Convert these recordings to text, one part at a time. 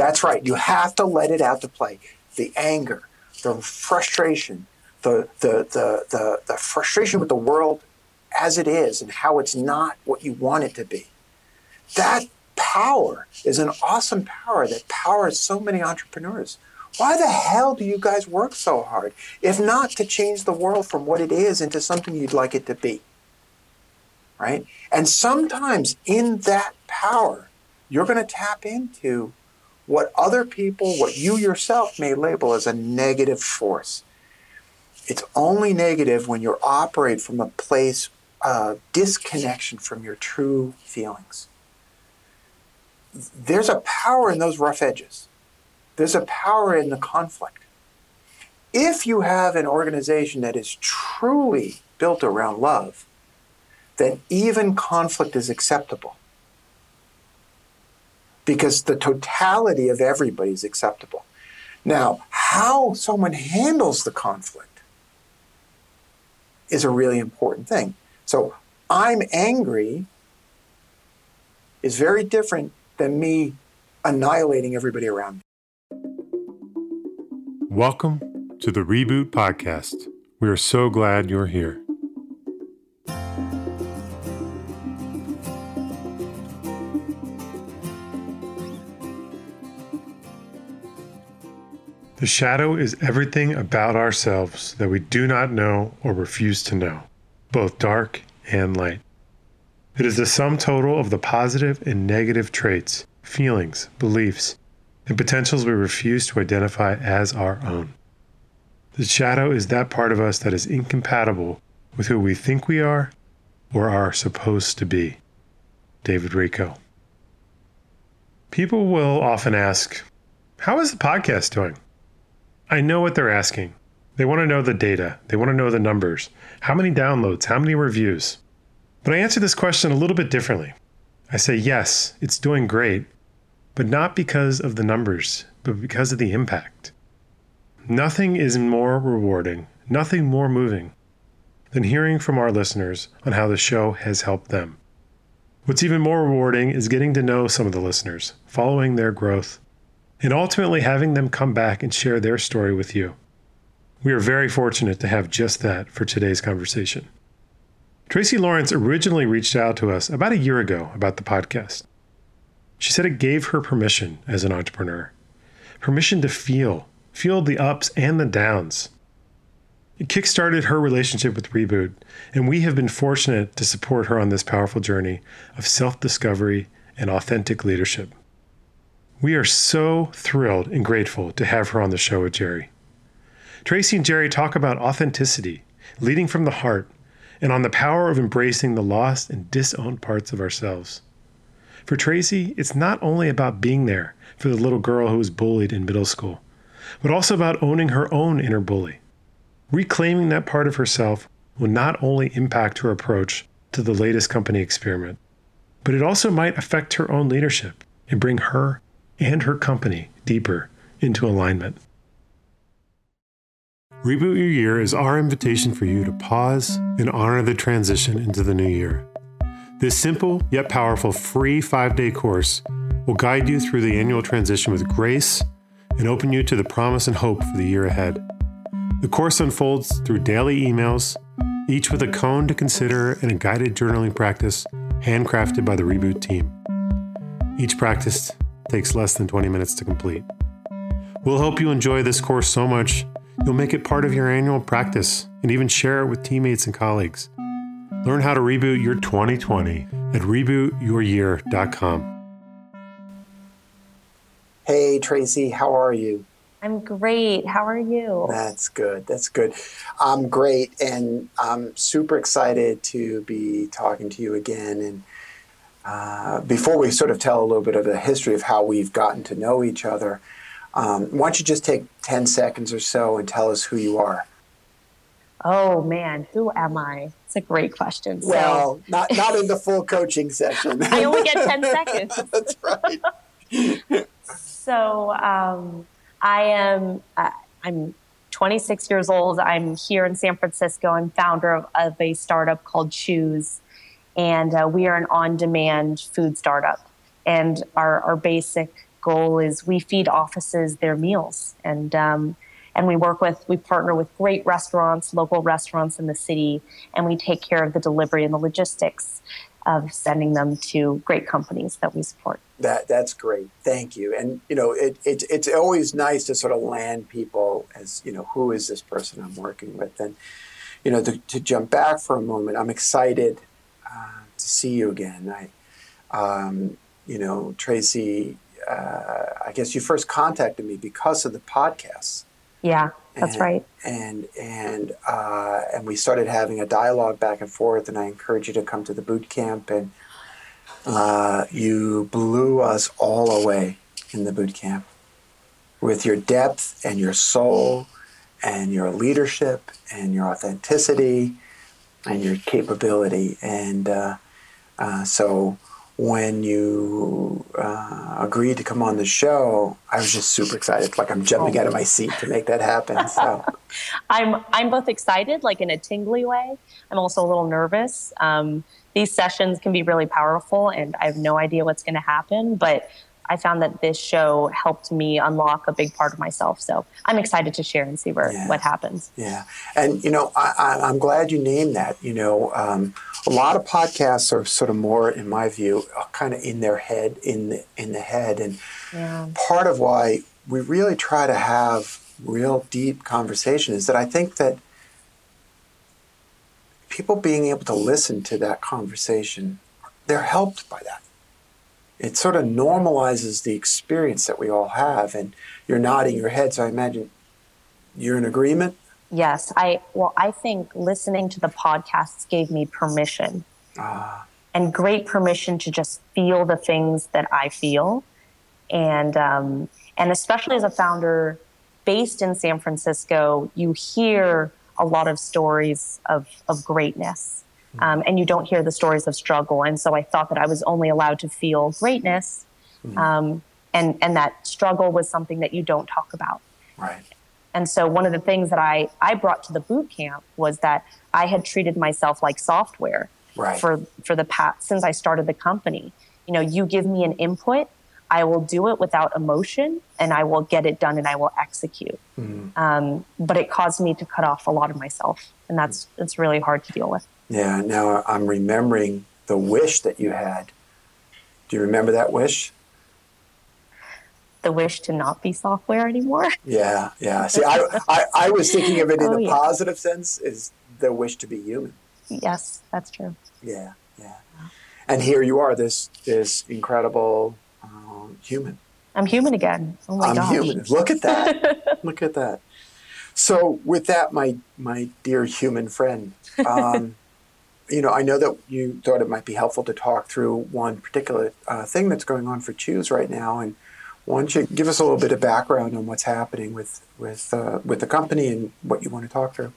That's right. You have to let it out to play. The anger, the frustration, the, the, the, the, the frustration with the world as it is and how it's not what you want it to be. That power is an awesome power that powers so many entrepreneurs. Why the hell do you guys work so hard if not to change the world from what it is into something you'd like it to be? Right? And sometimes in that power, you're going to tap into what other people, what you yourself may label as a negative force. It's only negative when you operate from a place of disconnection from your true feelings. There's a power in those rough edges. There's a power in the conflict. If you have an organization that is truly built around love, then even conflict is acceptable because the totality of everybody is acceptable. Now, how someone handles the conflict is a really important thing. So, I'm angry is very different than me annihilating everybody around me. Welcome to the Reboot Podcast. We are so glad you're here. The shadow is everything about ourselves that we do not know or refuse to know, both dark and light. It is the sum total of the positive and negative traits, feelings, beliefs, and potentials we refuse to identify as our own. The shadow is that part of us that is incompatible with who we think we are or are supposed to be. David Richo. People will often ask, How is the podcast doing? I know what they're asking. They want to know the data, they want to know the numbers. How many downloads? How many reviews? But I answer this question a little bit differently. I say, yes, it's doing great, but not because of the numbers, but because of the impact. Nothing is more rewarding, nothing more moving than hearing from our listeners on how the show has helped them. What's even more rewarding is getting to know some of the listeners, following their growth, and ultimately having them come back and share their story with you. We are very fortunate to have just that for today's conversation. Tracy Lawrence originally reached out to us about a year ago about the podcast. She said it gave her permission as an entrepreneur, permission to feel, feel the ups and the downs. It kickstarted her relationship with Reboot, and we have been fortunate to support her on this powerful journey of self discovery and authentic leadership. We are so thrilled and grateful to have her on the show with Jerry. Tracy and Jerry talk about authenticity, leading from the heart, and on the power of embracing the lost and disowned parts of ourselves. For Tracy, it's not only about being there for the little girl who was bullied in middle school, but also about owning her own inner bully. Reclaiming that part of herself will not only impact her approach to the latest company experiment, but it also might affect her own leadership and bring her and her company deeper into alignment. Reboot Your Year is our invitation for you to pause and honor the transition into the new year. This simple yet powerful free five day course will guide you through the annual transition with grace and open you to the promise and hope for the year ahead. The course unfolds through daily emails, each with a koan to consider and a guided journaling practice handcrafted by the Reboot team. Each practice takes less than 20 minutes to complete. We'll hope you enjoy this course so much you'll make it part of your annual practice and even share it with teammates and colleagues. Learn how to reboot your 2020 at rebootyouryear.com. Hey, Tracy, how are you? I'm great. How are you? That's good. That's good. I'm great, and I'm super excited to be talking to you again. And uh, before we sort of tell a little bit of the history of how we've gotten to know each other, um, why don't you just take 10 seconds or so and tell us who you are? Oh man, who am I? It's a great question. Well, so. not not in the full coaching session. I only get 10 seconds. That's right. so um, I am uh, I'm 26 years old. I'm here in San Francisco. I'm founder of, of a startup called Chewse and uh, we are an on demand food startup. And our, our basic goal is we feed offices their meals. And um, and we work with we partner with great restaurants local restaurants in the city and we take care of the delivery and the logistics of sending them to great companies that we support. That that's great. Thank you. And you know it, it it's always nice to sort of land people as you know who is this person i'm working with? And you know to, to jump back for a moment i'm excited uh, to see you again i um, you know tracy uh, i guess you first contacted me because of the podcast. yeah, that's and, right. And and uh, and we started having a dialogue back and forth. And I encourage you to come to the boot camp. And uh, you blew us all away in the boot camp with your depth and your soul and your leadership and your authenticity and your capability. And uh, uh so when you uh, agreed to come on the show, I was just super excited. Like I'm jumping out of my seat to make that happen. So I'm I'm both excited, like in a tingly way. I'm also a little nervous. Um, these sessions can be really powerful, and I have no idea what's going to happen. But I found that this show helped me unlock a big part of myself. So I'm excited to share and see where yeah. what happens. Yeah, and you know, I, am glad you named that. You know, um, a lot of podcasts are sort of more, in my view, uh, kind of in their head, in the in the head, and yeah. part of why we really try to have real deep conversation is that I think that people being able to listen to that conversation, they're helped by that it sort of normalizes the experience that we all have. And you're nodding your head, so I imagine you're in agreement. Yes, I well, I think listening to the podcasts gave me permission, ah. and great permission to just feel the things that I feel, and um, and especially as a founder based in San Francisco, you hear a lot of stories of of greatness um, and you don't hear the stories of struggle. And so I thought that I was only allowed to feel greatness, mm-hmm. um, and and that struggle was something that you don't talk about. Right. And so one of the things that I I brought to the boot camp was that I had treated myself like software right. for for the past since I started the company. You know, you give me an input, I will do it without emotion, and I will get it done, and I will execute. Mm-hmm. Um, but it caused me to cut off a lot of myself, and that's it's really hard to deal with. Yeah, now I'm remembering the wish that you had. Do you remember that wish? The wish to not be software anymore? Yeah, yeah. See, I, I, I was thinking of it in oh, the yeah. positive sense is the wish to be human. Yes, that's true. Yeah, yeah. And here you are, this this incredible um, human. I'm human again. Oh my I'm gosh. human. Look at that. Look at that. So, with that, my my dear human friend, um, you know, I know that you thought it might be helpful to talk through one particular uh, thing that's going on for Chewse right now, and why don't you give us a little bit of background on what's happening with with uh, with the company and what you want to talk through?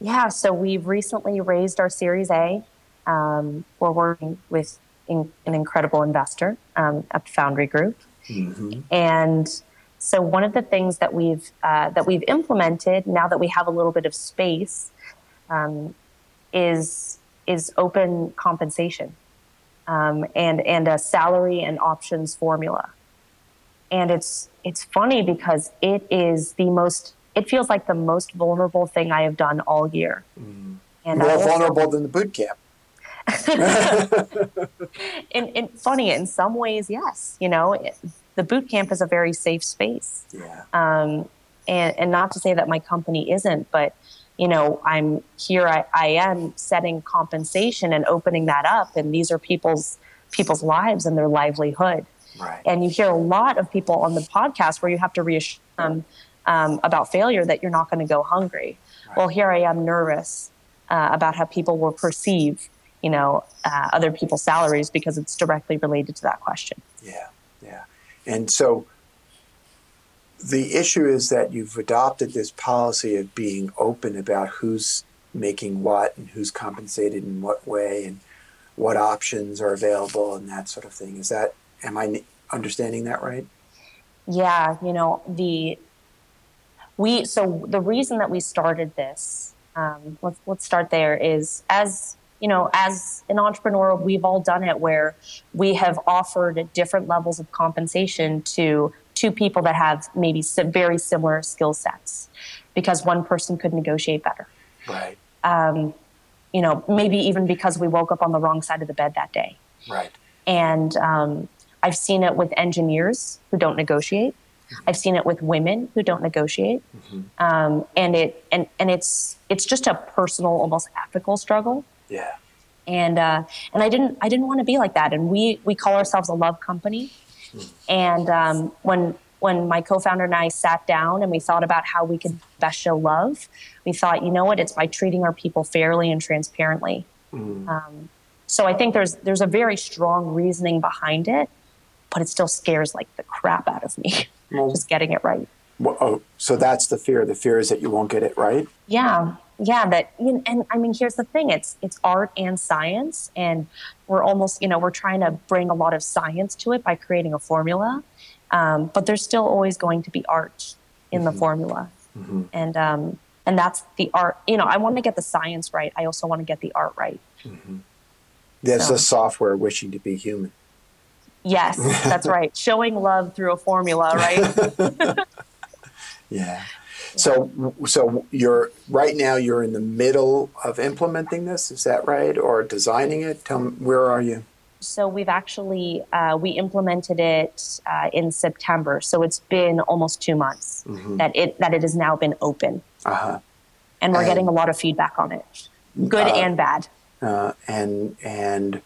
Yeah, so we've recently raised our Series A. Um, we're working with in, an incredible investor um, at Foundry Group, mm-hmm. and so one of the things that we've uh, that we've implemented now that we have a little bit of space um, is is open compensation um, and and a salary and options formula. And it's it's funny because it is the most it feels like the most vulnerable thing I have done all year. Mm. And more also, vulnerable than the boot camp. and, and, funny in some ways, yes. You know, it, the boot camp is a very safe space. Yeah. Um, and and not to say that my company isn't, but you know, I'm here, I, I am setting compensation and opening that up. And these are people's people's lives and their livelihood. Right. And you hear a lot of people on the podcast where you have to reassure them um, about failure that you're not going to go hungry. Right. Well, here I am nervous uh, about how people will perceive, you know, uh, other people's salaries because it's directly related to that question. Yeah, yeah. And so the issue is that you've adopted this policy of being open about who's making what and who's compensated in what way and what options are available and that sort of thing. Is that am I understanding that right? Yeah, you know the we so the reason that we started this um, let's let's start there is as you know, as an entrepreneur, we've all done it where we have offered different levels of compensation to two people that have maybe very similar skill sets because one person could negotiate better. Right. Um, you know, maybe even because we woke up on the wrong side of the bed that day. Right. And um, I've seen it with engineers who don't negotiate. Mm-hmm. I've seen it with women who don't negotiate, mm-hmm. um, and it and and it's it's just a personal, almost ethical struggle. Yeah. And uh, and I didn't I didn't want to be like that. And we we call ourselves a love company. Mm. And um, when when my co-founder and I sat down and we thought about how we could best show love, we thought, you know what, it's by treating our people fairly and transparently. Mm. Um, so I think there's there's a very strong reasoning behind it, but it still scares like the crap out of me. Well, just getting it right. Well, oh, so that's the fear. The fear is that you won't get it right. Yeah, yeah that and i mean here's the thing it's it's art and science and we're almost you know we're trying to bring a lot of science to it by creating a formula um, but there's still always going to be art in mm-hmm. the formula mm-hmm. and um, and that's the art you know i want to get the science right i also want to get the art right mm-hmm. there's so. the software wishing to be human yes that's right showing love through a formula right yeah so, so you're right now. You're in the middle of implementing this. Is that right, or designing it? Tell me, where are you? So we've actually uh, we implemented it uh, in September. So it's been almost two months mm-hmm. that it that it has now been open, uh-huh. and we're and, getting a lot of feedback on it, good uh, and bad. Uh, and and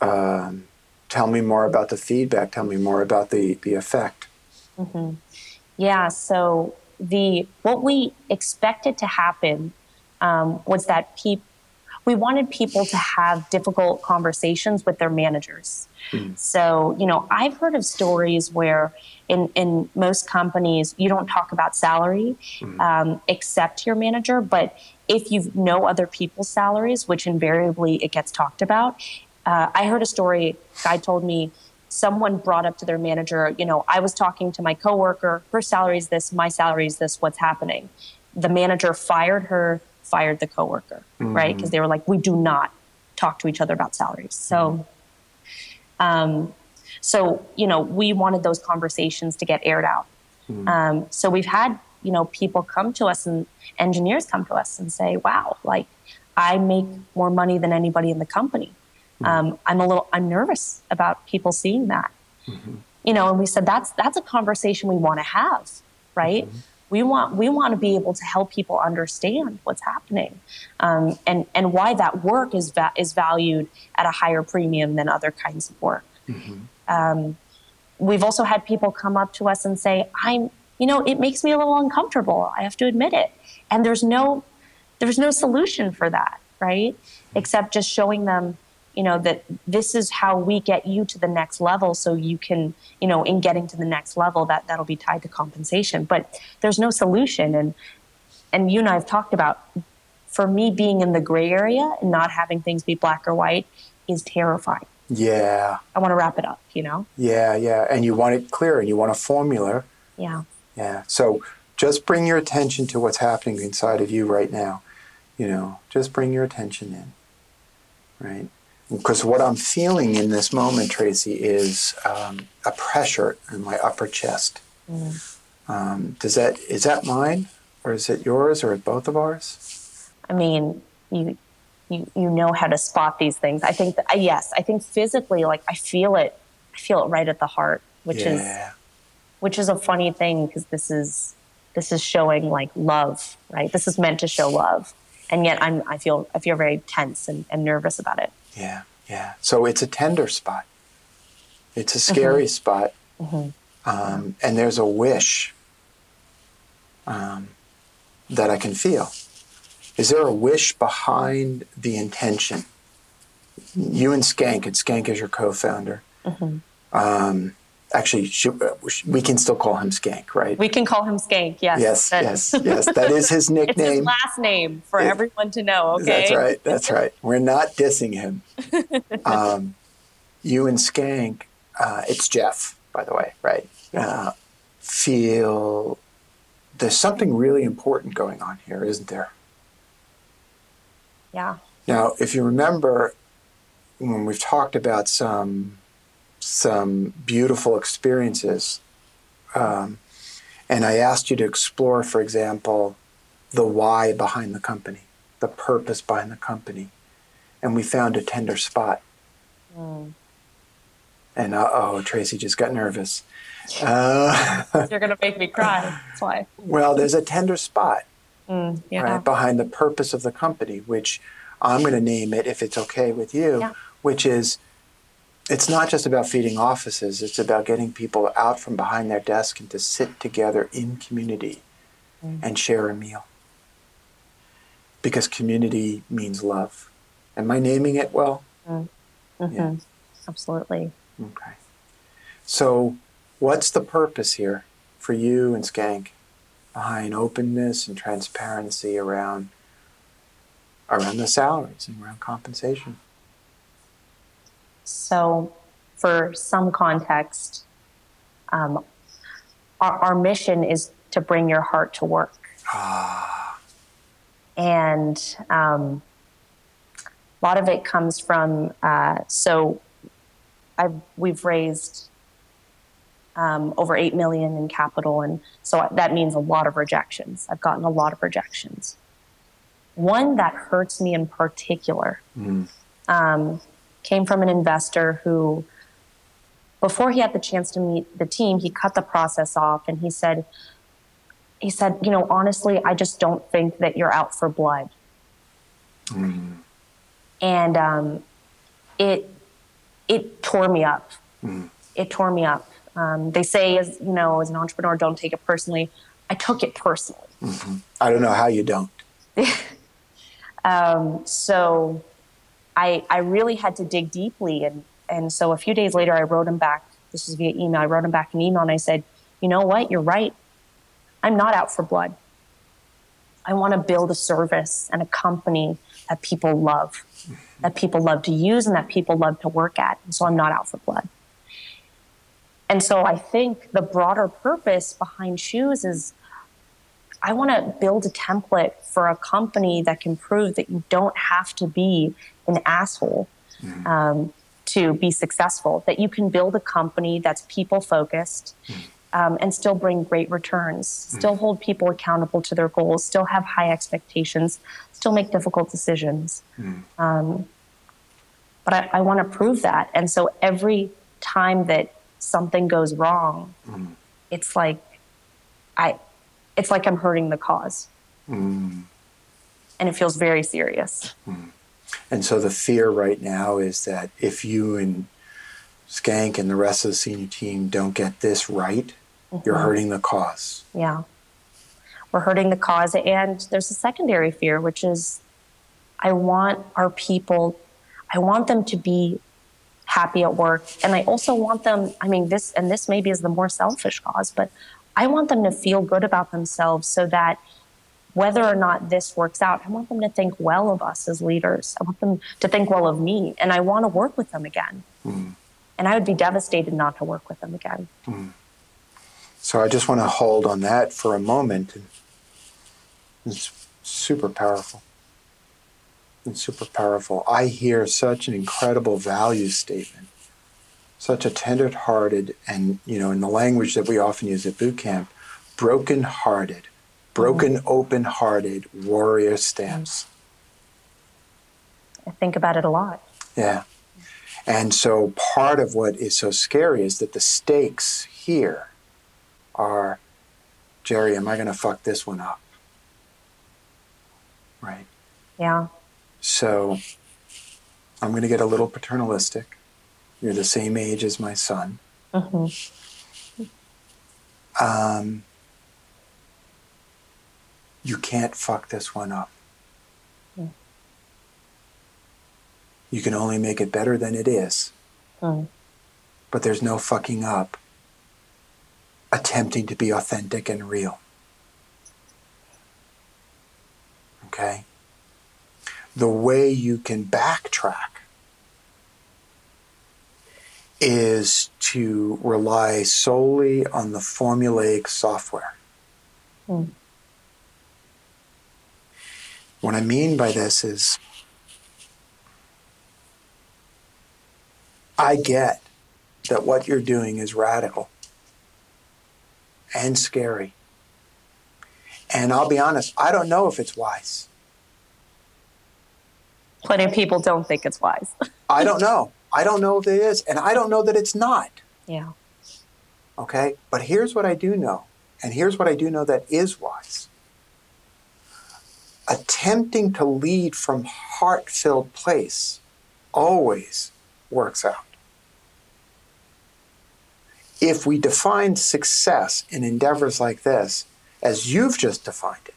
um, tell me more about the feedback. Tell me more about the the effect. Mm-hmm. Yeah. So the what we expected to happen um, was that people we wanted people to have difficult conversations with their managers. Mm. So, you know, I've heard of stories where in, in most companies, you don't talk about salary mm. um, except your manager. But if you know other people's salaries, which invariably it gets talked about, uh, I heard a story, guy told me someone brought up to their manager, you know, I was talking to my coworker, her salary is this, my salary is this, what's happening? The manager fired her, fired the coworker, mm-hmm. right? Because they were like, we do not talk to each other about salaries. So, um, so you know, we wanted those conversations to get aired out. Mm-hmm. Um, so we've had you know people come to us and engineers come to us and say, wow, like I make more money than anybody in the company. Mm-hmm. Um, I'm a little, I'm nervous about people seeing that. Mm-hmm. You know, and we said that's that's a conversation we want to have, right? Mm-hmm. We want we want to be able to help people understand what's happening, um, and and why that work is va- is valued at a higher premium than other kinds of work. Mm-hmm. Um, we've also had people come up to us and say, "I'm, you know, it makes me a little uncomfortable. I have to admit it." And there's no there's no solution for that, right? Except just showing them you know that this is how we get you to the next level so you can you know in getting to the next level that that'll be tied to compensation. But there's no solution. And and you and I have talked about for me being in the gray area and not having things be black or white is terrifying. Yeah. I want to wrap it up you know? Yeah yeah. And you want it clear and you want a formula. Yeah. Yeah. So just bring your attention to what's happening inside of you right now. You know just bring your attention in. Right because what I'm feeling in this moment, Tracy, is um, a pressure in my upper chest. Mm. Um, does that is that mine, or is it yours, or both of ours? I mean, you you you know how to spot these things. I think that, yes, I think physically, like I feel it, I feel it right at the heart, which yeah. is which is a funny thing because this is this is showing like love, right? This is meant to show love, and yet I'm I feel I feel very tense and, and nervous about it. Yeah, yeah. So it's a tender spot. It's a scary mm-hmm. spot. Mm-hmm. Um, and there's a wish um, that I can feel. Is there a wish behind the intention? You and Skank, and Skank is your co founder. Mm-hmm. Um, actually, we can still call him Skank, right? We can call him Skank. Yes. Yes. yes. Yes. That is his nickname. It's his last name for it, everyone to know. Okay. That's right. That's right. We're not dissing him. Um, you and Skank, uh, it's Jeff, by the way, right? Uh, feel there's something really important going on here, isn't there? Yeah. Now, if you remember, when we've talked about some some beautiful experiences, um, and I asked you to explore, for example, the why behind the company, the purpose behind the company, and we found a tender spot. Mm. And uh oh, Tracy just got nervous. Uh, You're going to make me cry. That's why. Well, there's a tender spot mm, yeah. right, behind the purpose of the company, which I'm going to name it if it's okay with you, yeah. which is it's not just about feeding offices, it's about getting people out from behind their desk and to sit together in community mm. and share a meal. Because community means love. Am I naming it well? Mm. Mm-hmm. Yeah. Absolutely. Okay. So, what's the purpose here for you and Skank behind openness and transparency around around the salaries and around compensation? So, for some context, um, our, our, mission is to bring your heart to work. Ah. And um, a lot of it comes from uh, so I've, we've raised um, over 8 million in capital. And so that means a lot of rejections. I've gotten a lot of rejections. One that hurts me in particular mm. um, came from an investor who, before he had the chance to meet the team, he cut the process off and he said, he said, you know, honestly, I just don't think that you're out for blood. Mm. And um, it it tore me up. Mm. It tore me up. Um, they say, as you know, as an entrepreneur, don't take it personally. I took it personally. Mm-hmm. I don't know how you don't. um, so, I I really had to dig deeply, and and so a few days later, I wrote him back. This was via email. I wrote him back an email, and I said, you know what? You're right. I'm not out for blood. I want to build a service and a company that people love that people love to use and that people love to work at. And so I'm not out for blood. And so I think the broader purpose behind Chewse is I want to build a template for a company that can prove that you don't have to be an asshole mm-hmm. um, to be successful, that you can build a company that's people focused. Mm-hmm. Um, and still bring great returns, still mm-hmm. hold people accountable to their goals, still have high expectations, still make difficult decisions. Mm. Um, but I, I want to prove that. And so every time that something goes wrong, mm. it's like I, it's like I'm hurting the cause, mm. and it feels very serious. Mm. And so the fear right now is that if you and Skank and the rest of the senior team don't get this right, mm-hmm. you're hurting the cause. Yeah we're hurting the cause. And there's a secondary fear, which is I want our people, I want them to be happy at work. And I also want them, I mean, this, and this maybe is the more selfish cause, but I want them to feel good about themselves so that whether or not this works out, I want them to think well of us as leaders. I want them to think well of me, and I want to work with them again. Mm. And I would be devastated not to work with them again. Mm. So I just want to hold on that for a moment. It's super powerful. It's super powerful. I hear such an incredible value statement, such a tender-hearted, and you know, in the language that we often use at boot camp, broken-hearted, broken, mm-hmm. open-hearted warrior stance. I think about it a lot. Yeah. And so part of what is so scary is that the stakes here are Jerry, am I going to fuck this one up? Right. Yeah. So I'm going to get a little paternalistic. You're the same age as my son. Mm-hmm. Um, you can't fuck this one up. Mm. You can only make it better than it is. Mm. But there's no fucking up attempting to be authentic and real. Okay? The way you can backtrack is to rely solely on the formulaic software. Mm. What I mean by this is I get that what you're doing is radical and scary. And I'll be honest, I don't know if it's wise. Plenty of people don't think it's wise. I don't know. I don't know if it is, and I don't know that it's not. yeah. Okay? But here's what I do know, and here's what I do know that is wise. Attempting to lead from heart filled place always works out. If we define success in endeavors like this as you've just defined it,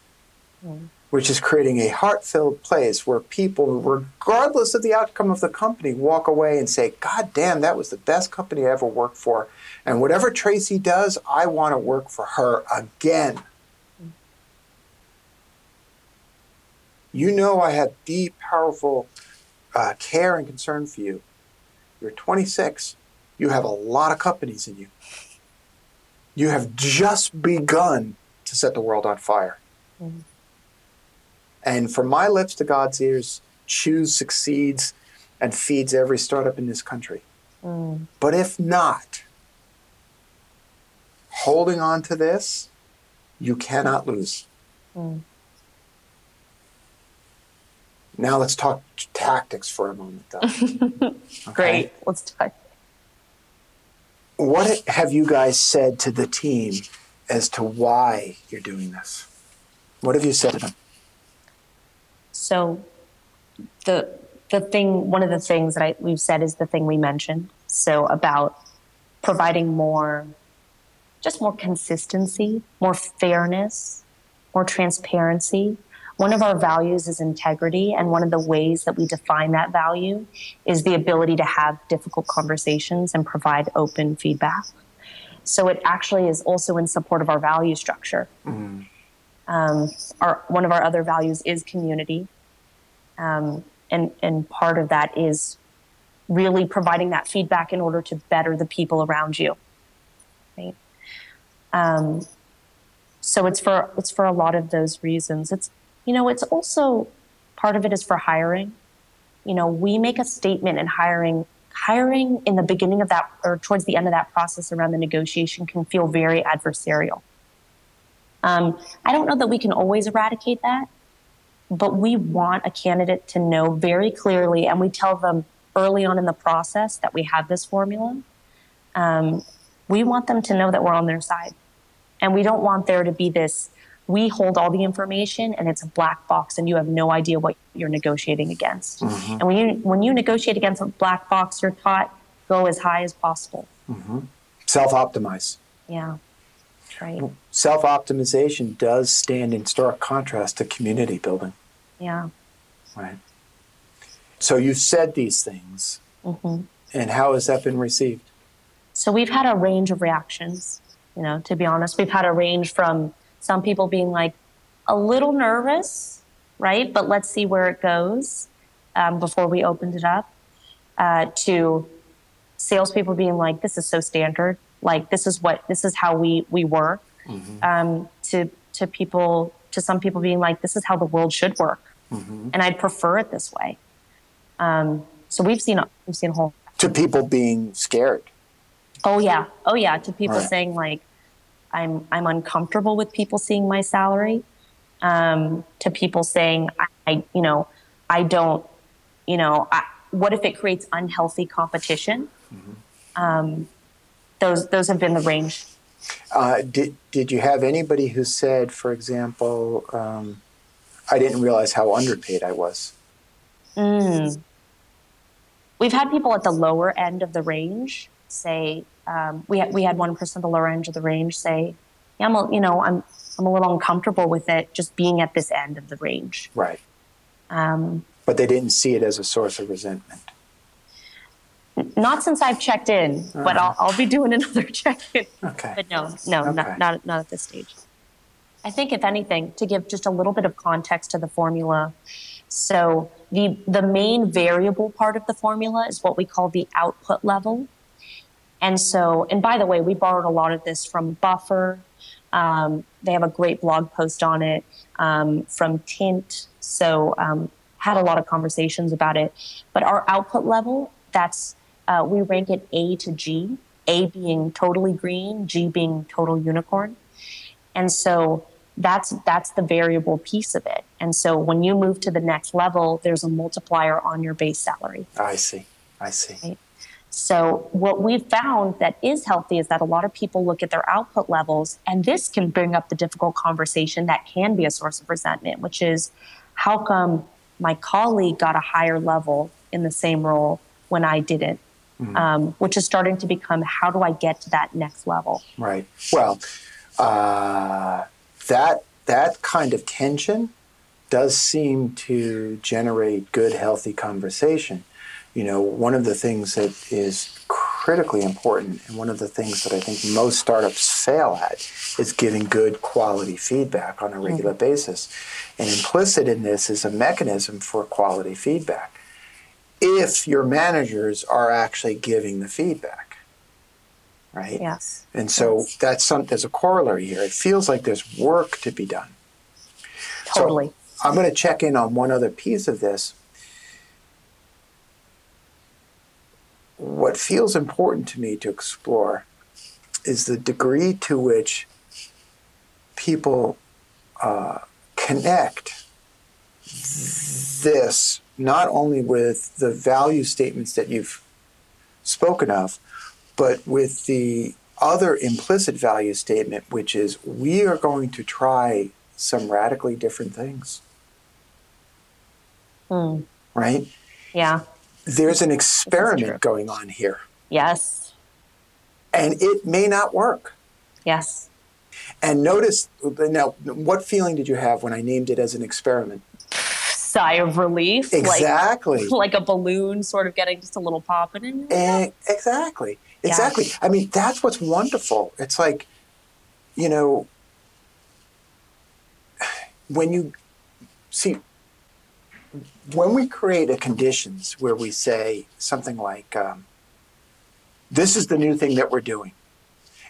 mm. Which is creating a heart filled place where people, regardless of the outcome of the company, walk away and say, God damn, that was the best company I ever worked for. And whatever Tracy does, I want to work for her again. You know, I have deep, powerful uh, care and concern for you. You're 26. You have a lot of companies in you. You have just begun to set the world on fire. Mhm. And from my lips to God's ears, Chewse succeeds and feeds every startup in this country. Mm. But if not, holding on to this, you cannot lose. Mm. Now let's talk tactics for a moment, though. Okay? Great. Let's talk. What have you guys said to the team as to why you're doing this? What have you said to them? So the the thing one of the things that I, we've said is the thing we mentioned. So about providing more just more consistency, more fairness, more transparency. One of our values is integrity, and one of the ways that we define that value is the ability to have difficult conversations and provide open feedback. So it actually is also in support of our value structure. Mm-hmm. Um, our, one of our other values is community. Um, and, and part of that is really providing that feedback in order to better the people around you. Right? Um, so it's for, it's for a lot of those reasons. It's, you know, it's also part of it is for hiring. You know, we make a statement in hiring. Hiring in the beginning of that or towards the end of that process around the negotiation can feel very adversarial. Um, I don't know that we can always eradicate that, but we want a candidate to know very clearly, and we tell them early on in the process that we have this formula. Um, we want them to know that we're on their side. And we don't want there to be this we hold all the information and it's a black box and you have no idea what you're negotiating against. And when you when you negotiate against a black box, you're taught go as high as possible. Self optimize. Yeah. Right. Self optimization does stand in stark contrast to community building, Yeah. right? So you've said these things, hmm and how has that been received? So we've had a range of reactions. You know, to be honest, we've had a range from some people being like a little nervous, right? But let's see where it goes um, before we opened it up. Uh, to salespeople being like, "This is so standard. Like this is what this is how we we work." Um, to to people to some people being like, "This is how the world should work," and I'd prefer it this way. Um, so we've seen we've seen a whole To people being scared. Oh yeah, oh yeah. To people Right. saying like, I'm I'm uncomfortable with people seeing my salary. Um, to people saying I, I you know I don't you know I, what if it creates unhealthy competition? Um, those those have been the range. Uh, did did you have anybody who said, for example, um, I didn't realize how underpaid I was? Mm. We've had people at the lower end of the range say um, we had we had one person at the lower end of the range say, "Yeah, I'm a, you know I'm I'm a little uncomfortable with it just being at this end of the range." Right. Um, But they didn't see it as a source of resentment. Not since I've checked in, but I'll, I'll be doing another check in. Okay. But no, no, Okay. not, not not at this stage. I think, if anything, to give just a little bit of context to the formula. So the the main variable part of the formula is what we call the output level. And so, and by the way, we borrowed a lot of this from Buffer. Um, they have a great blog post on it um, from Tint. So um, had a lot of conversations about it. But our output level, that's uh, we rank it A to G, A being totally green, G being total unicorn. And so that's that's the variable piece of it. And so when you move to the next level, there's a multiplier on your base salary. I see. I see. Right. So what we've found that is healthy is that a lot of people look at their output levels, and this can bring up the difficult conversation that can be a source of resentment, which is how come my colleague got a higher level in the same role when I didn't? Mm-hmm. Um, which is starting to become how do I get to that next level? Right. Well, uh, that that kind of tension does seem to generate good, healthy conversation. You know, one of the things that is critically important, and one of the things that I think most startups fail at, is giving good quality feedback on a regular mm-hmm. basis. And implicit in this is a mechanism for quality feedback if your managers are actually giving the feedback right? Yes. And so yes. that's some there's a corollary here. It feels like there's work to be done. Totally. So i'm going to check in on one other piece of this. What feels important to me to explore is the degree to which people uh, connect this not only with the value statements that you've spoken of, but with the other implicit value statement, which is we are going to try some radically different things. Mm. Right? Yeah. There's an experiment going on here. Yes. And it may not work. Yes. And notice now, what feeling did you have when I named it as an experiment? Sigh of relief. Exactly. Like, like a balloon sort of getting just a little pop in it. And exactly. Exactly. Yeah. I mean, that's what's wonderful. It's like, you know, when you see, when we create a conditions where we say something like, um, this is the new thing that we're doing.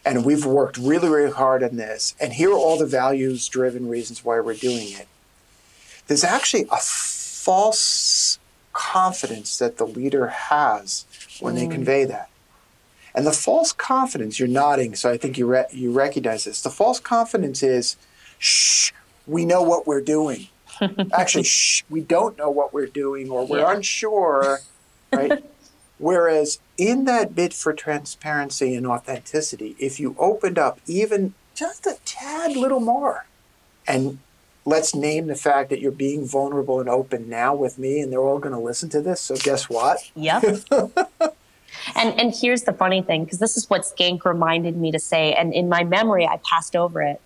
And we've worked really, really hard on this. And here are all the values driven reasons why we're doing it there's actually a false confidence that the leader has when mm. they convey that. And the false confidence, you're nodding, so I think you, re- you recognize this. The false confidence is, shh, we know what we're doing. Actually, shh, we don't know what we're doing or we're yeah. unsure, right? Whereas in that bid for transparency and authenticity, if you opened up even just a tad little more and let's name the fact that you're being vulnerable and open now with me and they're all going to listen to this so guess what? Yep. And and here's the funny thing because this is what skank reminded me to say and in my memory i passed over it.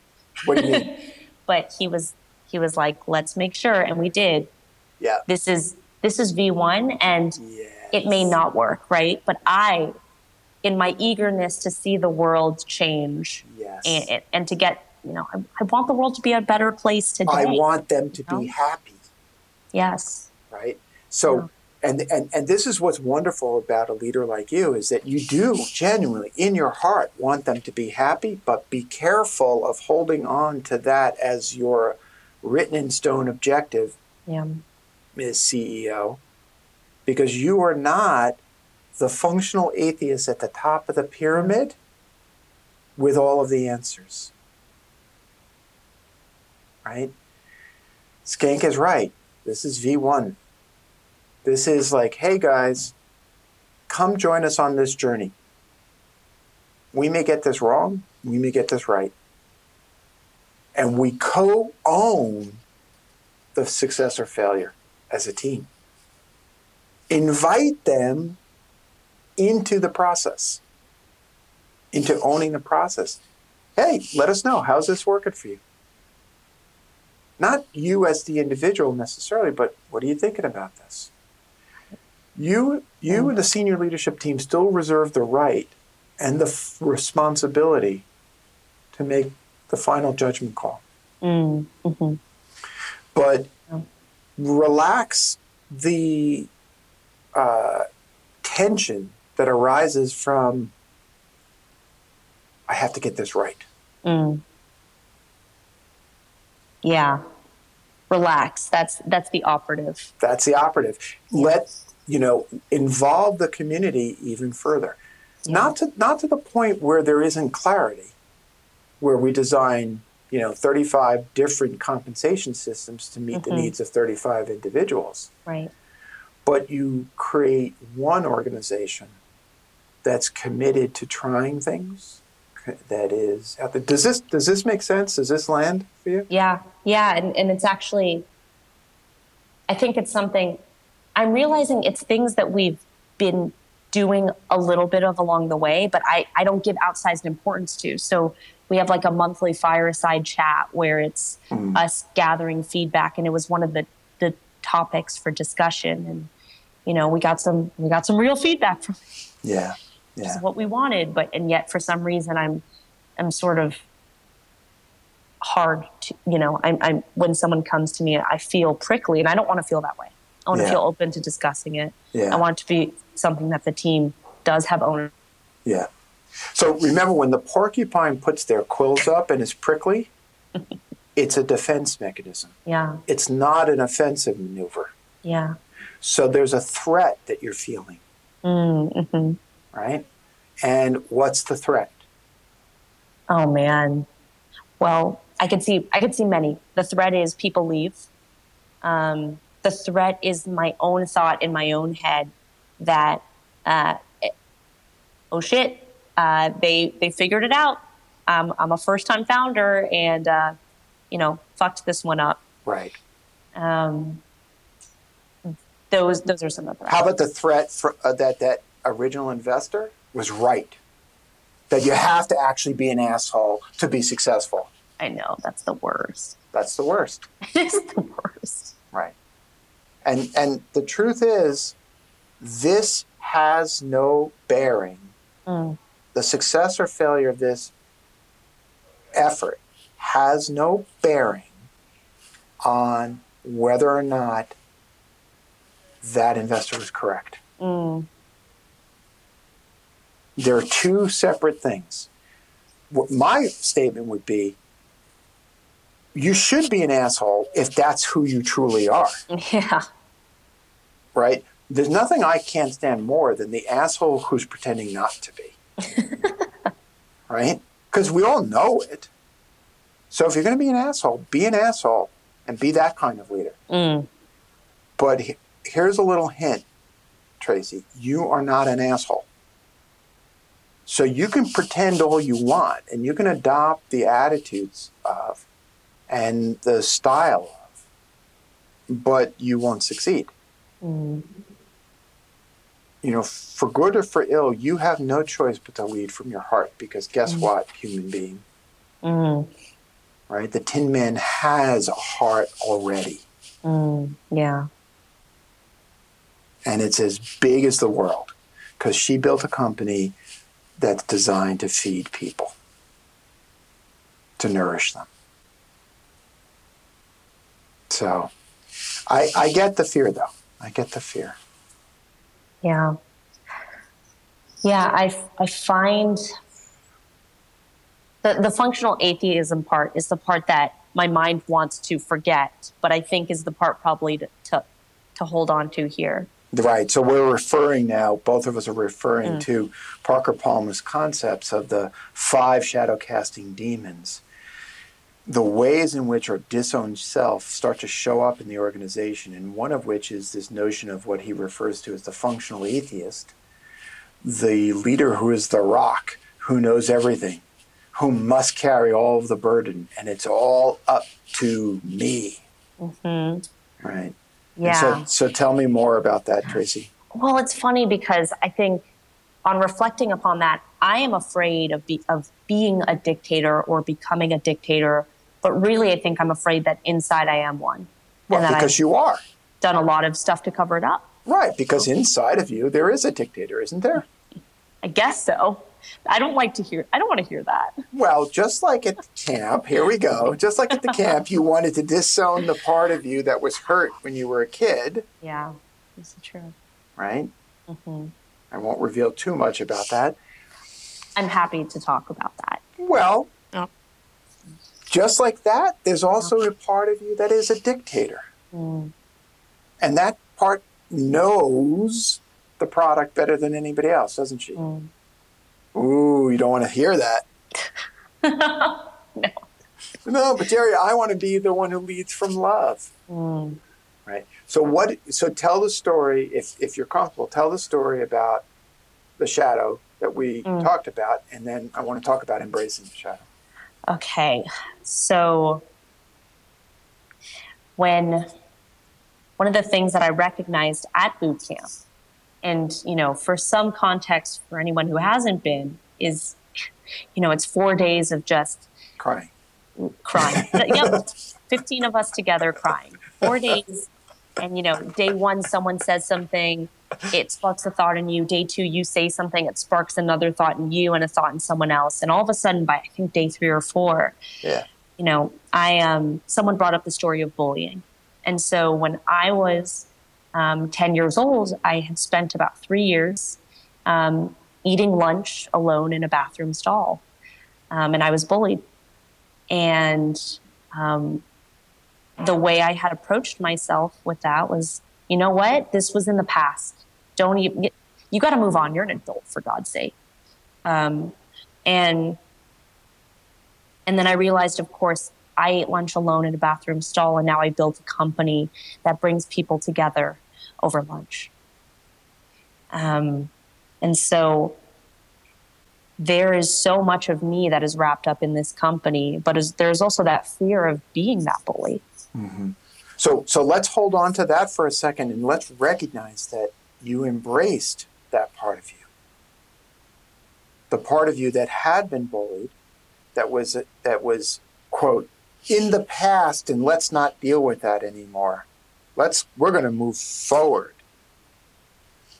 What do you mean? But he was he was like let's make sure and we did. Yeah. This is this is v1 and yes. it may not work right? But i in my eagerness to see the world change yes. and, and to get you know, I, I, want the world to be a better place today. I want them to you know? be happy. Yes. Right. So, yeah. and, and, and this is what's wonderful about a leader like you is that you do genuinely in your heart want them to be happy, but be careful of holding on to that as your written in stone objective, yeah. Ms. CEO, because you are not the functional atheist at the top of the pyramid with all of the answers right? Skank is right. This is V1. This is like, hey guys, come join us on this journey. We may get this wrong, we may get this right. And we co own the success or failure as a team. Invite them into the process, into owning the process. Hey, let us know. How's this working for you? Not you as the individual necessarily, but what are you thinking about this? You, you and the senior leadership team still reserve the right and the f- responsibility to make the final judgment call. Mm, hmm But relax the uh, tension that arises from, I have to get this right. Mm. Yeah. Relax. That's that's the operative. That's the operative. Let you know, involve the community even further. Yeah. Not to not to the point where there isn't clarity, where we design, you know, 35 different compensation systems to meet the Mhm. needs of 35 individuals, Right. but you create one organization that's committed to trying things that is out there. Does this does this make sense? Does this land for you? Yeah, yeah, and, and it's actually, I think it's something, I'm realizing it's things that we've been doing a little bit of along the way, but I, I don't give outsized importance to. So we have like a monthly fireside chat where it's Mm. us gathering feedback, and it was one of the, the topics for discussion. And, you know, we got some, we got some real feedback from Yeah. Which Yeah. is what we wanted, but and yet for some reason I'm I'm sort of hard to you know I'm, I'm when someone comes to me I feel prickly and I don't want to feel that way. I want Yeah. to feel open to discussing it. Yeah. I want it to be something that the team does have owner. Yeah. So remember when the porcupine puts their quills up and is prickly, it's a defense mechanism. Yeah, It's not an offensive maneuver. yeah. So there's a threat that you're feeling, Mm-hmm. Right? And what's the threat? Oh man. Well, I could see I could see many. The threat is people leave. Um, the threat is my own thought in my own head that uh, it- oh shit, uh, they they figured it out. Um, I'm a first time founder, and uh, you know fucked this one up. Right. Um, those those are some of the How about the threat for, uh, that that original investor was right? That you have to actually be an asshole to be successful. I know that's the worst. That's the worst. It is the worst. Right. And and the truth is, this has no bearing. Mm. The success or failure of this effort has no bearing on whether or not that investor was correct. Mm. There are two separate things. What my statement would be you should be an asshole if that's who you truly are. Yeah. right? There's nothing I can't stand more than the asshole who's pretending not to be. right? Because we all know it. So if you're going to be an asshole, be an asshole and be that kind of leader. Mm. But he- here's a little hint, Tracy. You are not an asshole. So you can pretend all you want and you can adopt the attitudes of and the style of, but you won't succeed. Mm. you know, for good or for ill, you have no choice but to lead from your heart because guess Mm. what, human being, Mm. right? The Tin Man has a heart already, Mm. Yeah. and it's as big as the world because she built a company that's designed to feed people, to nourish them. So I, I get the fear, though. I get the fear. Yeah. Yeah, I, I find the, the functional atheism part is the part that my mind wants to forget, but I think is the part probably to, to, to hold on to here. Right. So we're referring now, both of us are referring Mm. to Parker Palmer's concepts of the five shadow casting demons. The ways in which our disowned self start to show up in the organization, and one of which is this notion of what he refers to as the functional atheist, the leader who is the rock, who knows everything, who must carry all of the burden, and it's all up to me. hmm Right. And Yeah. So, so tell me more about that, Tracy. Well, it's funny because I think on reflecting upon that, I am afraid of be, of being a dictator or becoming a dictator, but really, I think I'm afraid that inside I am one, Well, because I've you are. done a lot of stuff to cover it up. Right, because inside of you there is a dictator, isn't there? I guess so. I don't like to hear. I don't want to hear that. Well, just like at the camp, here we go. Just like at the camp, you wanted to disown the part of you that was hurt when you were a kid, Yeah, that's is true. right? hmm I won't reveal too much about that. I'm happy to talk about that. Well, Oh. just like that, there's also a part of you that is a dictator. Mm. And that part knows the product better than anybody else, doesn't she? Mm. Ooh, you don't want to hear that. no. No, but Jerry, I want to be the one who leads from love. Mm. Right. So what so tell the story if if you're comfortable, tell the story about the shadow that we Mm. talked about and then I want to talk about embracing the shadow. Okay, so when one of the things that I recognized at boot camp, and you know, for some context for anyone who hasn't been, is you know, it's four days of just Crying. crying. yep, fifteen of us together crying. Four days, and you know, day one someone says something, it sparks a thought in you. Day two, you say something, it sparks another thought in you and a thought in someone else. And all of a sudden, by I think day three or four, Yeah. you know, I um, someone brought up the story of bullying, and so when I was um, ten years old, I had spent about three years um, eating lunch alone in a bathroom stall, um, and I was bullied. And um, the way I had approached myself with that was, you know what, this was in the past. Don't even you got to move on. You're an adult, for God's sake. Um, and and then I realized, of course, I ate lunch alone in a bathroom stall, and now I built a company that brings people together over lunch. Um, and so there is so much of me that is wrapped up in this company, but is, there's also that fear of being that bully. So so let's hold on to that for a second and let's recognize that you embraced that part of you. The part of you that had been bullied, that was that was quote in the past and let's not deal with that anymore. Let's we're going to move forward.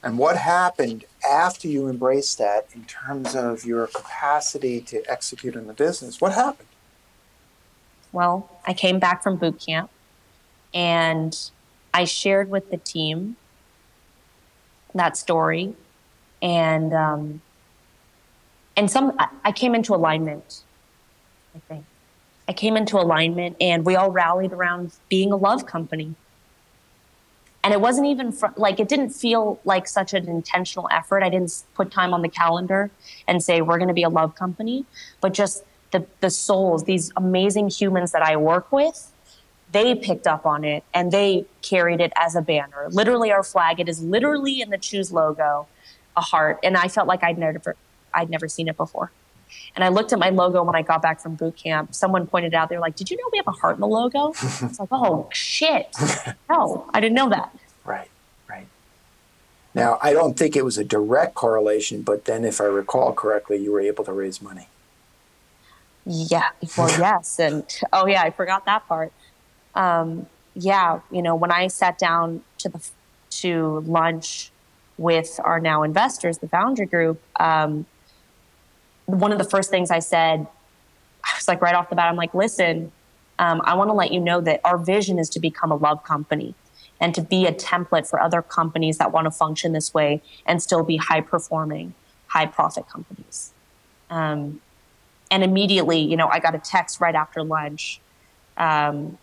And what happened after you embraced that in terms of your capacity to execute in the business? What happened? Well, I came back from boot camp and I shared with the team that story. And, um, and some, I- I came into alignment, I think. I came into alignment and we all rallied around being a love company. And it wasn't even fr- like, it didn't feel like such an intentional effort. I didn't put time on the calendar and say, we're going to be a love company, but just the, the souls, these amazing humans that I work with, they picked up on it and they carried it as a banner. Literally, our flag, it is literally in the Chewse logo, a heart. And I felt like I'd never, I'd never seen it before. And I looked at my logo when I got back from boot camp. Someone pointed out, they're like, Did you know we have a heart in the logo? It's like, Oh, shit. No, I didn't know that. Right, right. Now, I don't think it was a direct correlation, but then if I recall correctly, you were able to raise money. Yeah. Well, yes. And oh, yeah, I forgot that part. Um, yeah. You know, when I sat down to the to lunch with our now investors, the Foundry Group, um, one of the first things I said, I was like right off the bat, I'm like, listen, um, I want to let you know that our vision is to become a love company and to be a template for other companies that want to function this way and still be high performing, high profit companies. Um, and immediately, you know, I got a text right after lunch. Um,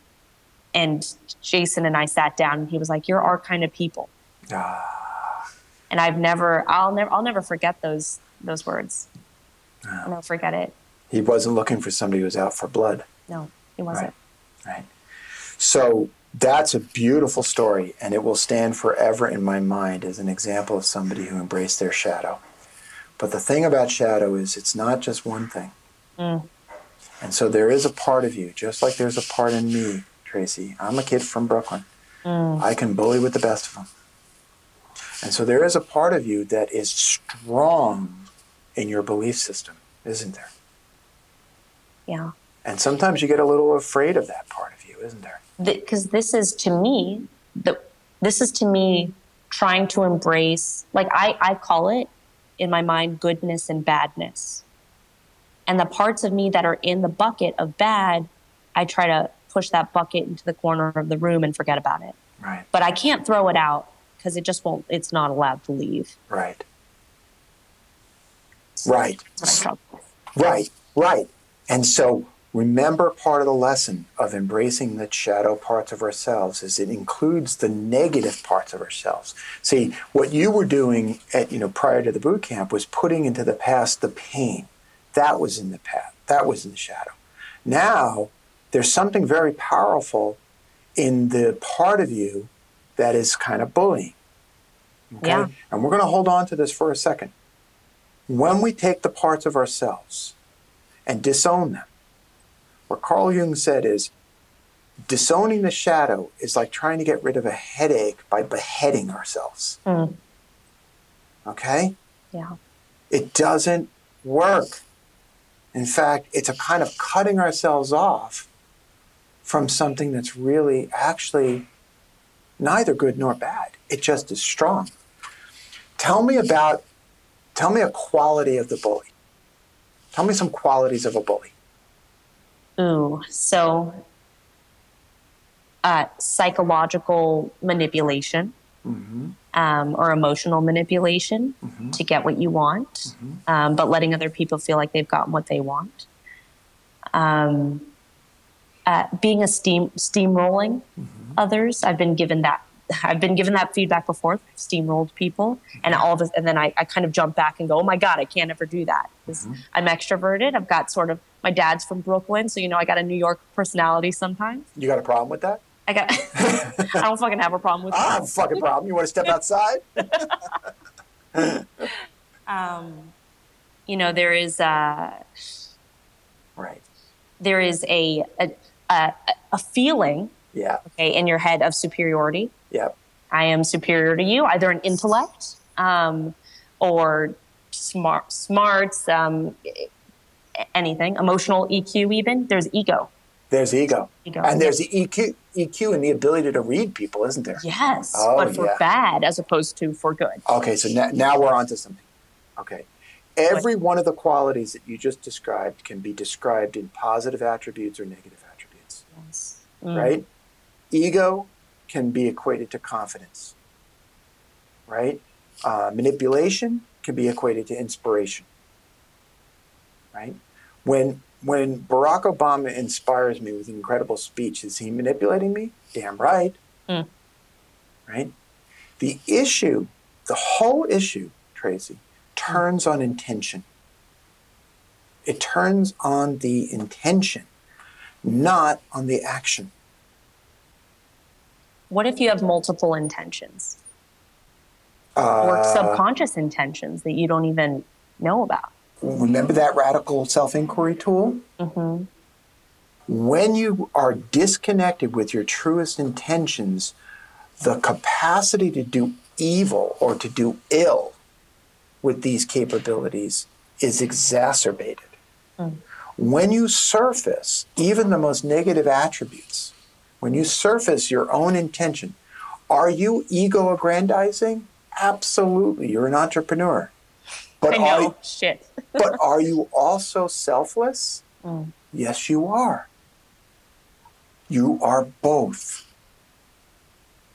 and Jason and I sat down and he was like, You're our kind of people. Ah, And I've never I'll never I'll never forget those those words. I'll never forget it. he wasn't looking for somebody who was out for blood, No, he wasn't. right? So that's a beautiful story, and it will stand forever in my mind as an example of somebody who embraced their shadow. But the thing about shadow is it's not just one thing. Mm. And so there is a part of you, just like there's a part in me, Tracy. I'm a kid from Brooklyn. Mm. I can bully with the best of them. And so there is a part of you that is strong in your belief system, isn't there? Yeah. And sometimes you get a little afraid of that part of you, isn't there? because this is to me the this is to me trying to embrace like I, I call it in my mind goodness and badness and the parts of me that are in the bucket of bad i try to push that bucket into the corner of the room and forget about it Right, but i can't throw it out because it just won't it's not allowed to leave right, right, That's what I struggle with. right, right. And so Remember, part of the lesson of embracing the shadow parts of ourselves is it includes the negative parts of ourselves. See, what you were doing at you know prior to the boot camp was putting into the past the pain. That was in the past. That was in the shadow. Now, there's something very powerful in the part of you that is kind of bullying. Okay? Yeah. And we're going to hold on to this for a second. When we take the parts of ourselves and disown them, what Carl Jung said is disowning the shadow is like trying to get rid of a headache by beheading ourselves. Mm. Okay? Yeah. It doesn't work. In fact, it's a kind of cutting ourselves off from something that's really actually neither good nor bad. It just is strong. Tell me about, tell me a quality of the bully. Tell me some qualities of a bully. Ooh, so uh, psychological manipulation Mm-hmm. um, or emotional manipulation Mhm. to get what you want, Mhm. um, but letting other people feel like they've gotten what they want. Um, uh, being a steam steamrolling Mm-hmm. others. I've been given that. I've been given that feedback before. I've steamrolled people, and all of this, and then I, I kind of jump back and go, "Oh my god, I can't ever do that." 'Cause Mhm. I'm extroverted. I've got sort of my dad's from Brooklyn, so you know I got a New York personality sometimes. You got a problem with that? I got. I don't fucking have a problem with that. I have a fucking problem. You want to step outside? Um, you know, there is uh, right. there is a a, a a feeling Yeah. okay in your head of superiority. Yep. I am superior to you, either in intellect um, or smart smarts, um, anything, emotional EQ. Even there's ego. There's ego. Ego. And there's the EQ, EQ and the ability to read people, isn't there? yes, Oh, but for yeah. bad as opposed to for good. Okay, so now, now we're on to something. Okay. Every one of the qualities that you just described can be described in positive attributes or negative attributes, Yes. Mm. right? Ego can be equated to confidence, right? Uh, manipulation can be equated to inspiration, right? When when Barack Obama inspires me with an incredible speech, is he manipulating me? Damn right. Mm. Right? The issue, the whole issue, Tracy, turns on intention. It turns on the intention, not on the action. What if you have multiple intentions or Uh, subconscious intentions that you don't even know about? remember that radical self inquiry tool? hmm when you are disconnected with your truest intentions, the capacity to do evil or to do ill with these capabilities is exacerbated. Mm. When you surface even the most negative attributes, when you surface your own intention, are you ego aggrandizing? Absolutely. You're an entrepreneur. But I are, know. Shit. but are you also selfless? Mm. Yes, you are. You are both.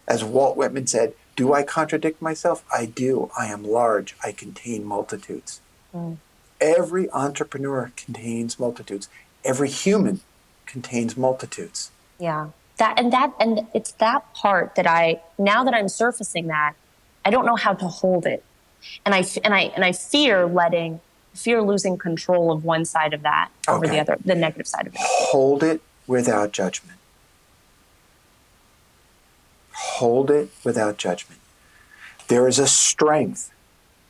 As Walt Whitman said, do I contradict myself? I do. I am large. I contain multitudes. Mm. Every entrepreneur contains multitudes. Every human contains multitudes. Yeah. That and that and it's that part that I now that I'm surfacing that I don't know how to hold it, and I and I and I fear letting fear losing control of one side of that over Okay. the other the negative side of it. Hold it without judgment. Hold it without judgment. There is a strength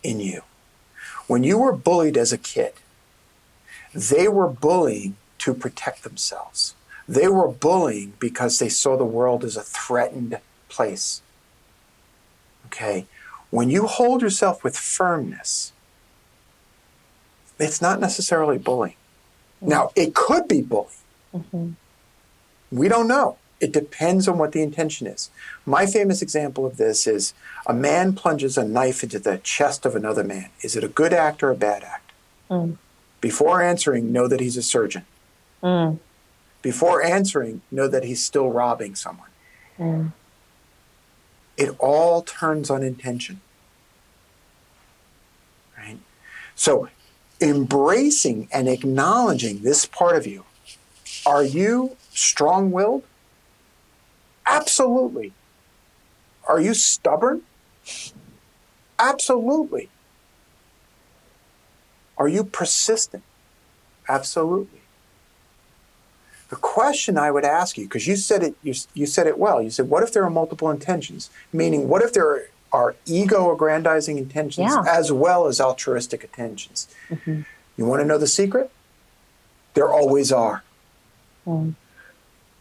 in you. When you were bullied as a kid, they were bullying to protect themselves. They were bullying because they saw the world as a threatened place. Okay? When you hold yourself with firmness, it's not necessarily bullying. Now, it could be bullying. Mhm. We don't know. It depends on what the intention is. My famous example of this is a man plunges a knife into the chest of another man. Is it a good act or a bad act? Mm. Before answering, know that he's a surgeon. Mm. Before answering, know that he's still robbing someone. Mm. It all turns on intention. Right? So, embracing and acknowledging this part of you Are you strong willed? Absolutely. Are you stubborn? Absolutely. Are you persistent? Absolutely. The question I would ask you, because you said it, you, you said it well. You said, "What if there are multiple intentions?" Meaning, what if there are ego-aggrandizing intentions Yeah. as well as altruistic intentions? Mm-hmm. You want to know the secret? There always are. Mm.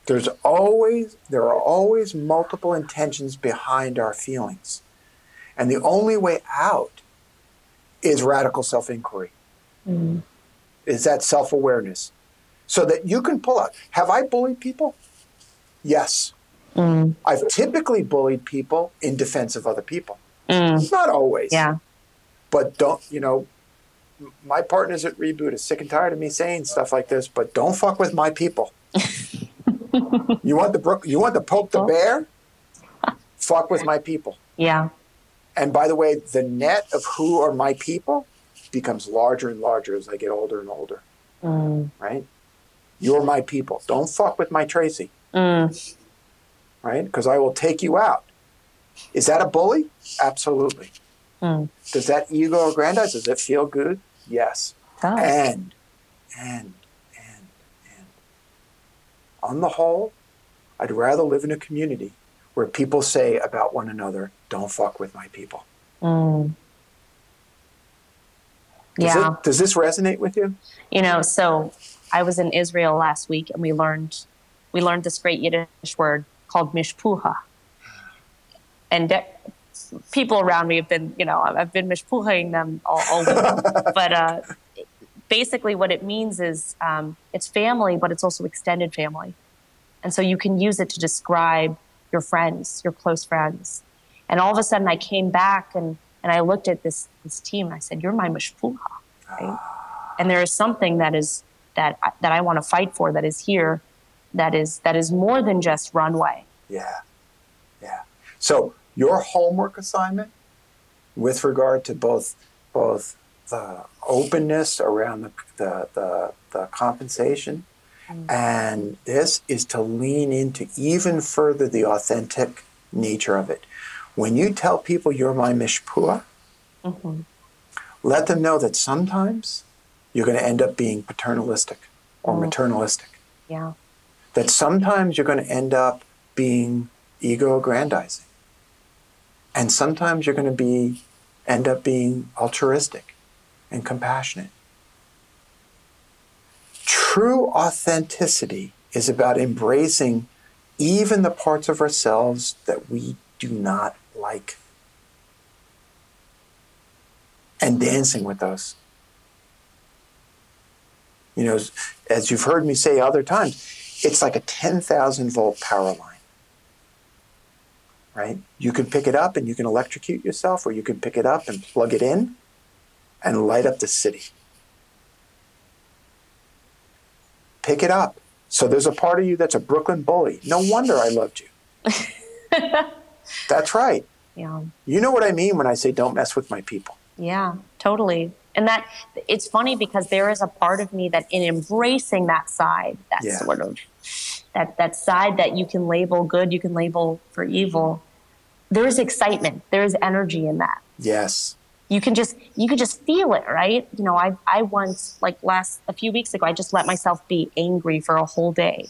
There's always there are always multiple intentions behind our feelings. And the only way out is radical self-inquiry. Mm. Is that self-awareness. So that you can pull out. Have I bullied people? Yes. Mm. I've typically bullied people in defense of other people. Mm. Not always. Yeah. But don't, you know, my partners at Reboot are sick and tired of me saying stuff like this, but don't fuck with my people. you want the brook you want to poke the bear? fuck with my people. Yeah. And by the way, the net of who are my people becomes larger and larger as I get older and older, Mm. right? You're my people. Don't fuck with my Tracy, Mm. right? Because I will take you out. Is that a bully? Absolutely. Mm. Does that ego aggrandize? Does it feel good? Yes. Does. And, and, and, and. On the whole, I'd rather live in a community where people say about one another, don't fuck with my people. Mm. Does, Yeah. it, does this resonate with you? You know, so I was in Israel last week and we learned we learned this great Yiddish word called mishpucha. And de- people around me have been, you know, I've been mishpuchaing them all, all week. but uh, basically, what it means is um, it's family, but it's also extended family. And so you can use it to describe your friends, your close friends. And all of a sudden, I came back and, and I looked at this, this team and I said, You're my mishpucha. Right? and there is something that is that I- that I want to fight for that is here that is that is more than just runway. Yeah. Yeah. So your homework assignment with regard to both both the openness around the the, the, the compensation and this is to lean into even further the authentic nature of it. When you tell people you're my mishpucha, Mm-hmm. let them know that sometimes you're going to end up being paternalistic or Mm. maternalistic. Yeah. That sometimes you're going to end up being ego aggrandizing. And sometimes you're going to be end up being altruistic and compassionate. True authenticity is about embracing even the parts of ourselves that we do not like and dancing with those. You know, as- you've heard me say other times, it's like a 10,000 volt power line. Right? You can pick it up and you can electrocute yourself, or you can pick it up and plug it in and light up the city. Pick it up. So there's a part of you that's a Brooklyn bully. No wonder I loved you. that's right. Yeah. You know what I mean when I say don't mess with my people. Yeah, totally. And that it's funny because there is a part of me that in embracing that side, that Yeah. sort of that that side that you can label good, you can label for evil, there is excitement. There is energy in that. Yes. you can just you can just feel it right you know i i once like last a few weeks ago i just let myself be angry for a whole day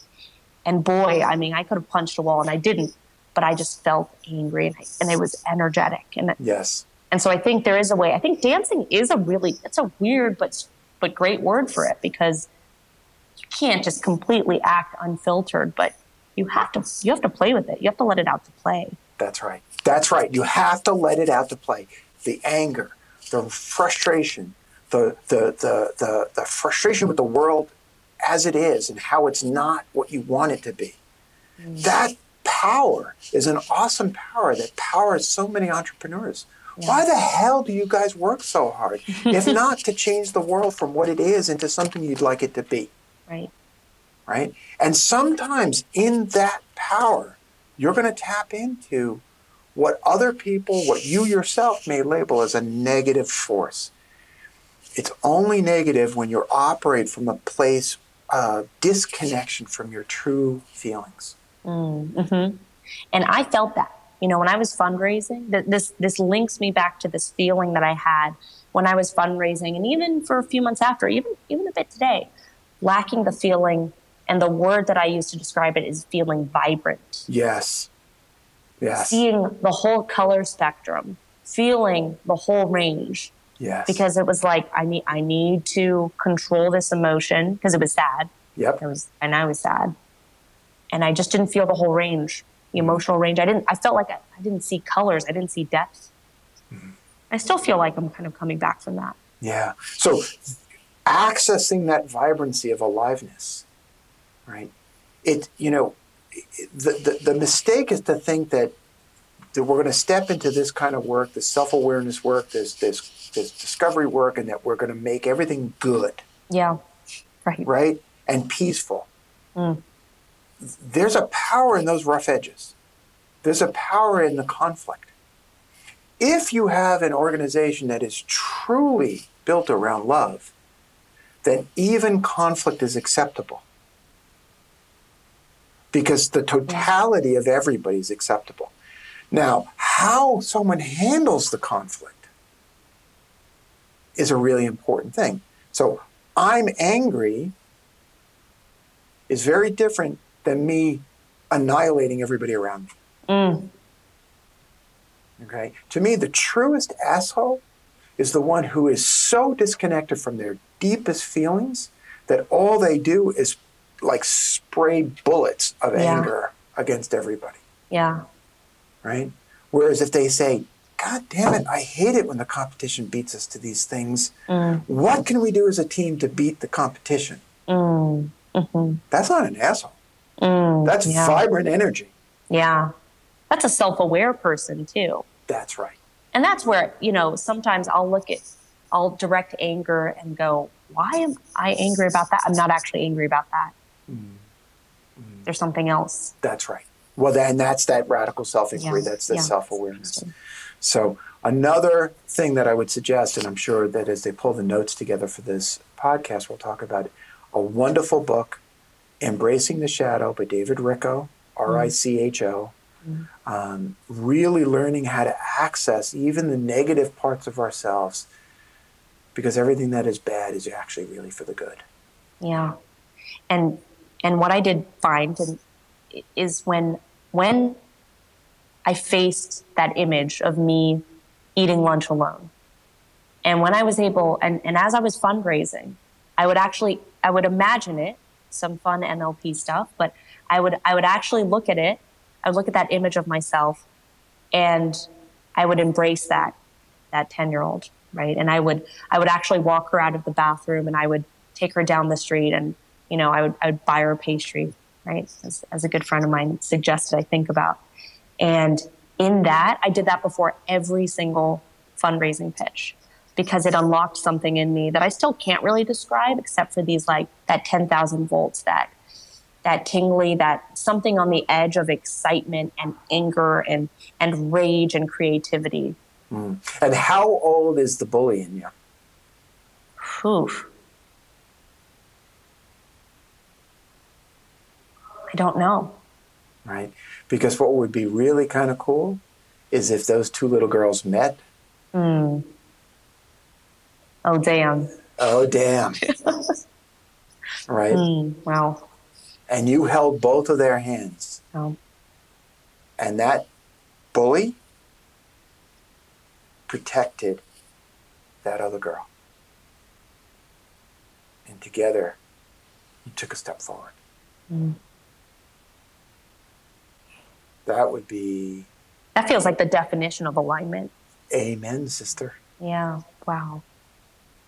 and boy i mean i could have punched a wall and i didn't but i just felt angry and, I, and it was energetic and Yes. And so i think there is a way i think dancing is a really it's a weird but but great word for it because you can't just completely act unfiltered but you have to you have to play with it you have to let it out to play That's right. That's right. You have to let it out to play. The anger, the frustration, the the the the, the frustration with the world as it is and how it's not what you want it to be. Mm. That power is an awesome power that powers so many entrepreneurs. Why the hell do you guys work so hard? if not to change the world from what it is into something you'd like it to be right right? And sometimes in that power, you're going to tap into what other people, what you yourself may label as a negative force. It's only negative when you operate from a place of disconnection from your true feelings. Mm-hmm. And I felt that, you know, when I was fundraising, this this links me back to this feeling that I had when I was fundraising, and even for a few months after, even even a bit today, lacking the feeling. And the word that I use to describe it is feeling vibrant. Yes. Yes. Seeing the whole color spectrum, feeling the whole range. Yes. Because it was like I need I need to control this emotion because it was sad. Yep. It was and I was sad. And I just didn't feel the whole range, the emotional range. I didn't I felt like I, I didn't see colors. I didn't see depth. Mm-hmm. I still feel like I'm kind of coming back from that. Yeah. So accessing that vibrancy of aliveness, right? It you know, the, the, the mistake is to think that that we're going to step into this kind of work, this self-awareness work, this this this discovery work, and that we're going to make everything good. Yeah, right. Right, and peaceful. Mm. There's a power in those rough edges. There's a power in the conflict. If you have an organization that is truly built around love, then even conflict is acceptable because the totality of everybody is acceptable. Now, how someone handles the conflict is a really important thing. So, I'm angry is very different than me annihilating everybody around me. Mm. Okay? To me, the truest asshole is the one who is so disconnected from their deepest feelings that all they do is like spray bullets of yeah. anger against everybody. Yeah. Right? Whereas if they say, God damn it, I hate it when the competition beats us to these things. Mm. What can we do as a team to beat the competition? Mm. Mm-hmm. That's not an asshole. Mm, That's yeah. vibrant energy. Yeah. That's a self aware person, too. That's right. And that's where, you know, sometimes I'll look at, I'll direct anger and go, why am I angry about that? I'm not actually angry about that. Mm-hmm. There's something else. That's right. Well, then that's that radical self inquiry. Yeah. That's the yeah. self awareness. So, another thing that I would suggest, and I'm sure that as they pull the notes together for this podcast, we'll talk about a wonderful book, Embracing the Shadow by David Richo, R I C H O. Mm-hmm. Um, really learning how to access even the negative parts of ourselves because everything that is bad is actually really for the good. Yeah. And and what I did find is when when I faced that image of me eating lunch alone. And when I was able and, and as I was fundraising, I would actually I would imagine it, some fun NLP stuff, but I would I would actually look at it, I would look at that image of myself and I would embrace that that 10 year old, right? And I would I would actually walk her out of the bathroom and I would take her down the street and you know, I would, I would buy her pastry, right? As, as a good friend of mine suggested I think about. And in that, I did that before every single fundraising pitch because it unlocked something in me that I still can't really describe except for these like that 10,000 volts, that that tingly, that something on the edge of excitement and anger and and rage and creativity. Mm. And how old is the bully in you? Oof. I don't know. Right? Because what would be really kind of cool is if those two little girls met. Mm. Oh, damn. Oh, damn. right? Mm, wow. And you held both of their hands. Oh. And that bully protected that other girl. And together, you took a step forward. Mm. That would be. That feels like the definition of alignment. Amen, sister. Yeah. Wow.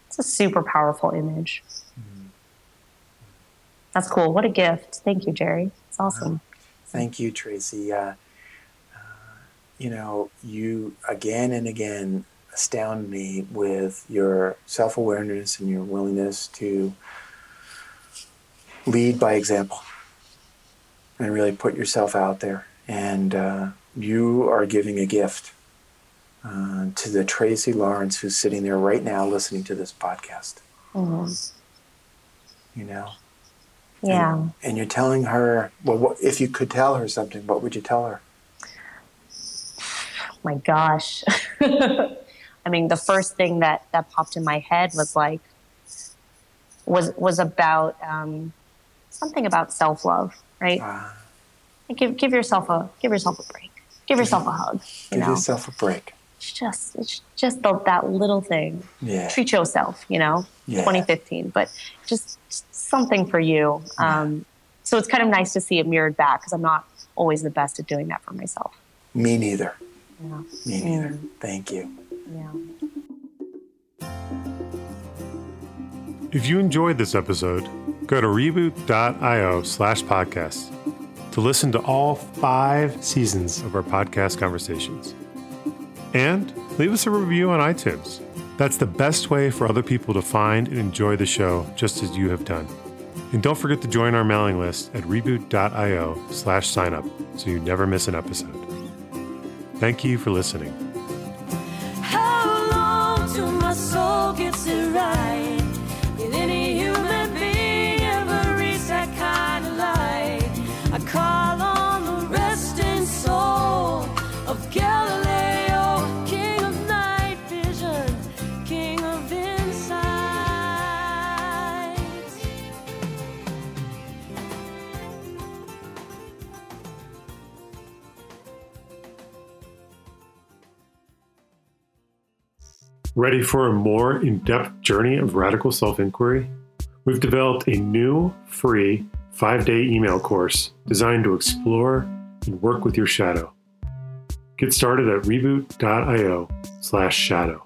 It's a super powerful image. Mm-hmm. That's cool. What a gift. Thank you, Jerry. It's awesome. thank you, Tracy. Uh, uh, you know, you again and again astound me with your self awareness and your willingness to lead by example and really put yourself out there and uh, you are giving a gift uh, to the Tracy Lawrence who's sitting there right now listening to this podcast. Mm-hmm. You know, Yeah. And, and you're telling her, well, what, if you could tell her something, what would you tell her? my gosh. I mean, the first thing that that popped in my head was like was was about um, something about self love, right? Uh, give give yourself a give yourself a break. Give yourself a hug. Give know, yourself a break. It's just it's just the, that little thing. Yeah. Treat yourself. You know, Yeah. 2015, but just, just something for you. Um, so it's kind of nice to see it mirrored back because I'm not always the best at doing that for myself. Me neither. Yeah. Me neither. Mm. Thank you. Yeah. If you enjoyed this episode, go to reboot.io slash podcast to listen to all five seasons of our podcast conversations. And leave us a review on iTunes. That's the best way for other people to find and enjoy the show just as you have done. And don't forget to join our mailing list at reboot.io slash sign up so you never miss an episode. Thank you for listening. Ready for a more in depth journey of radical self inquiry? We've developed a new, free, five day email course designed to explore and work with your shadow. Get started at reboot.io slash shadow.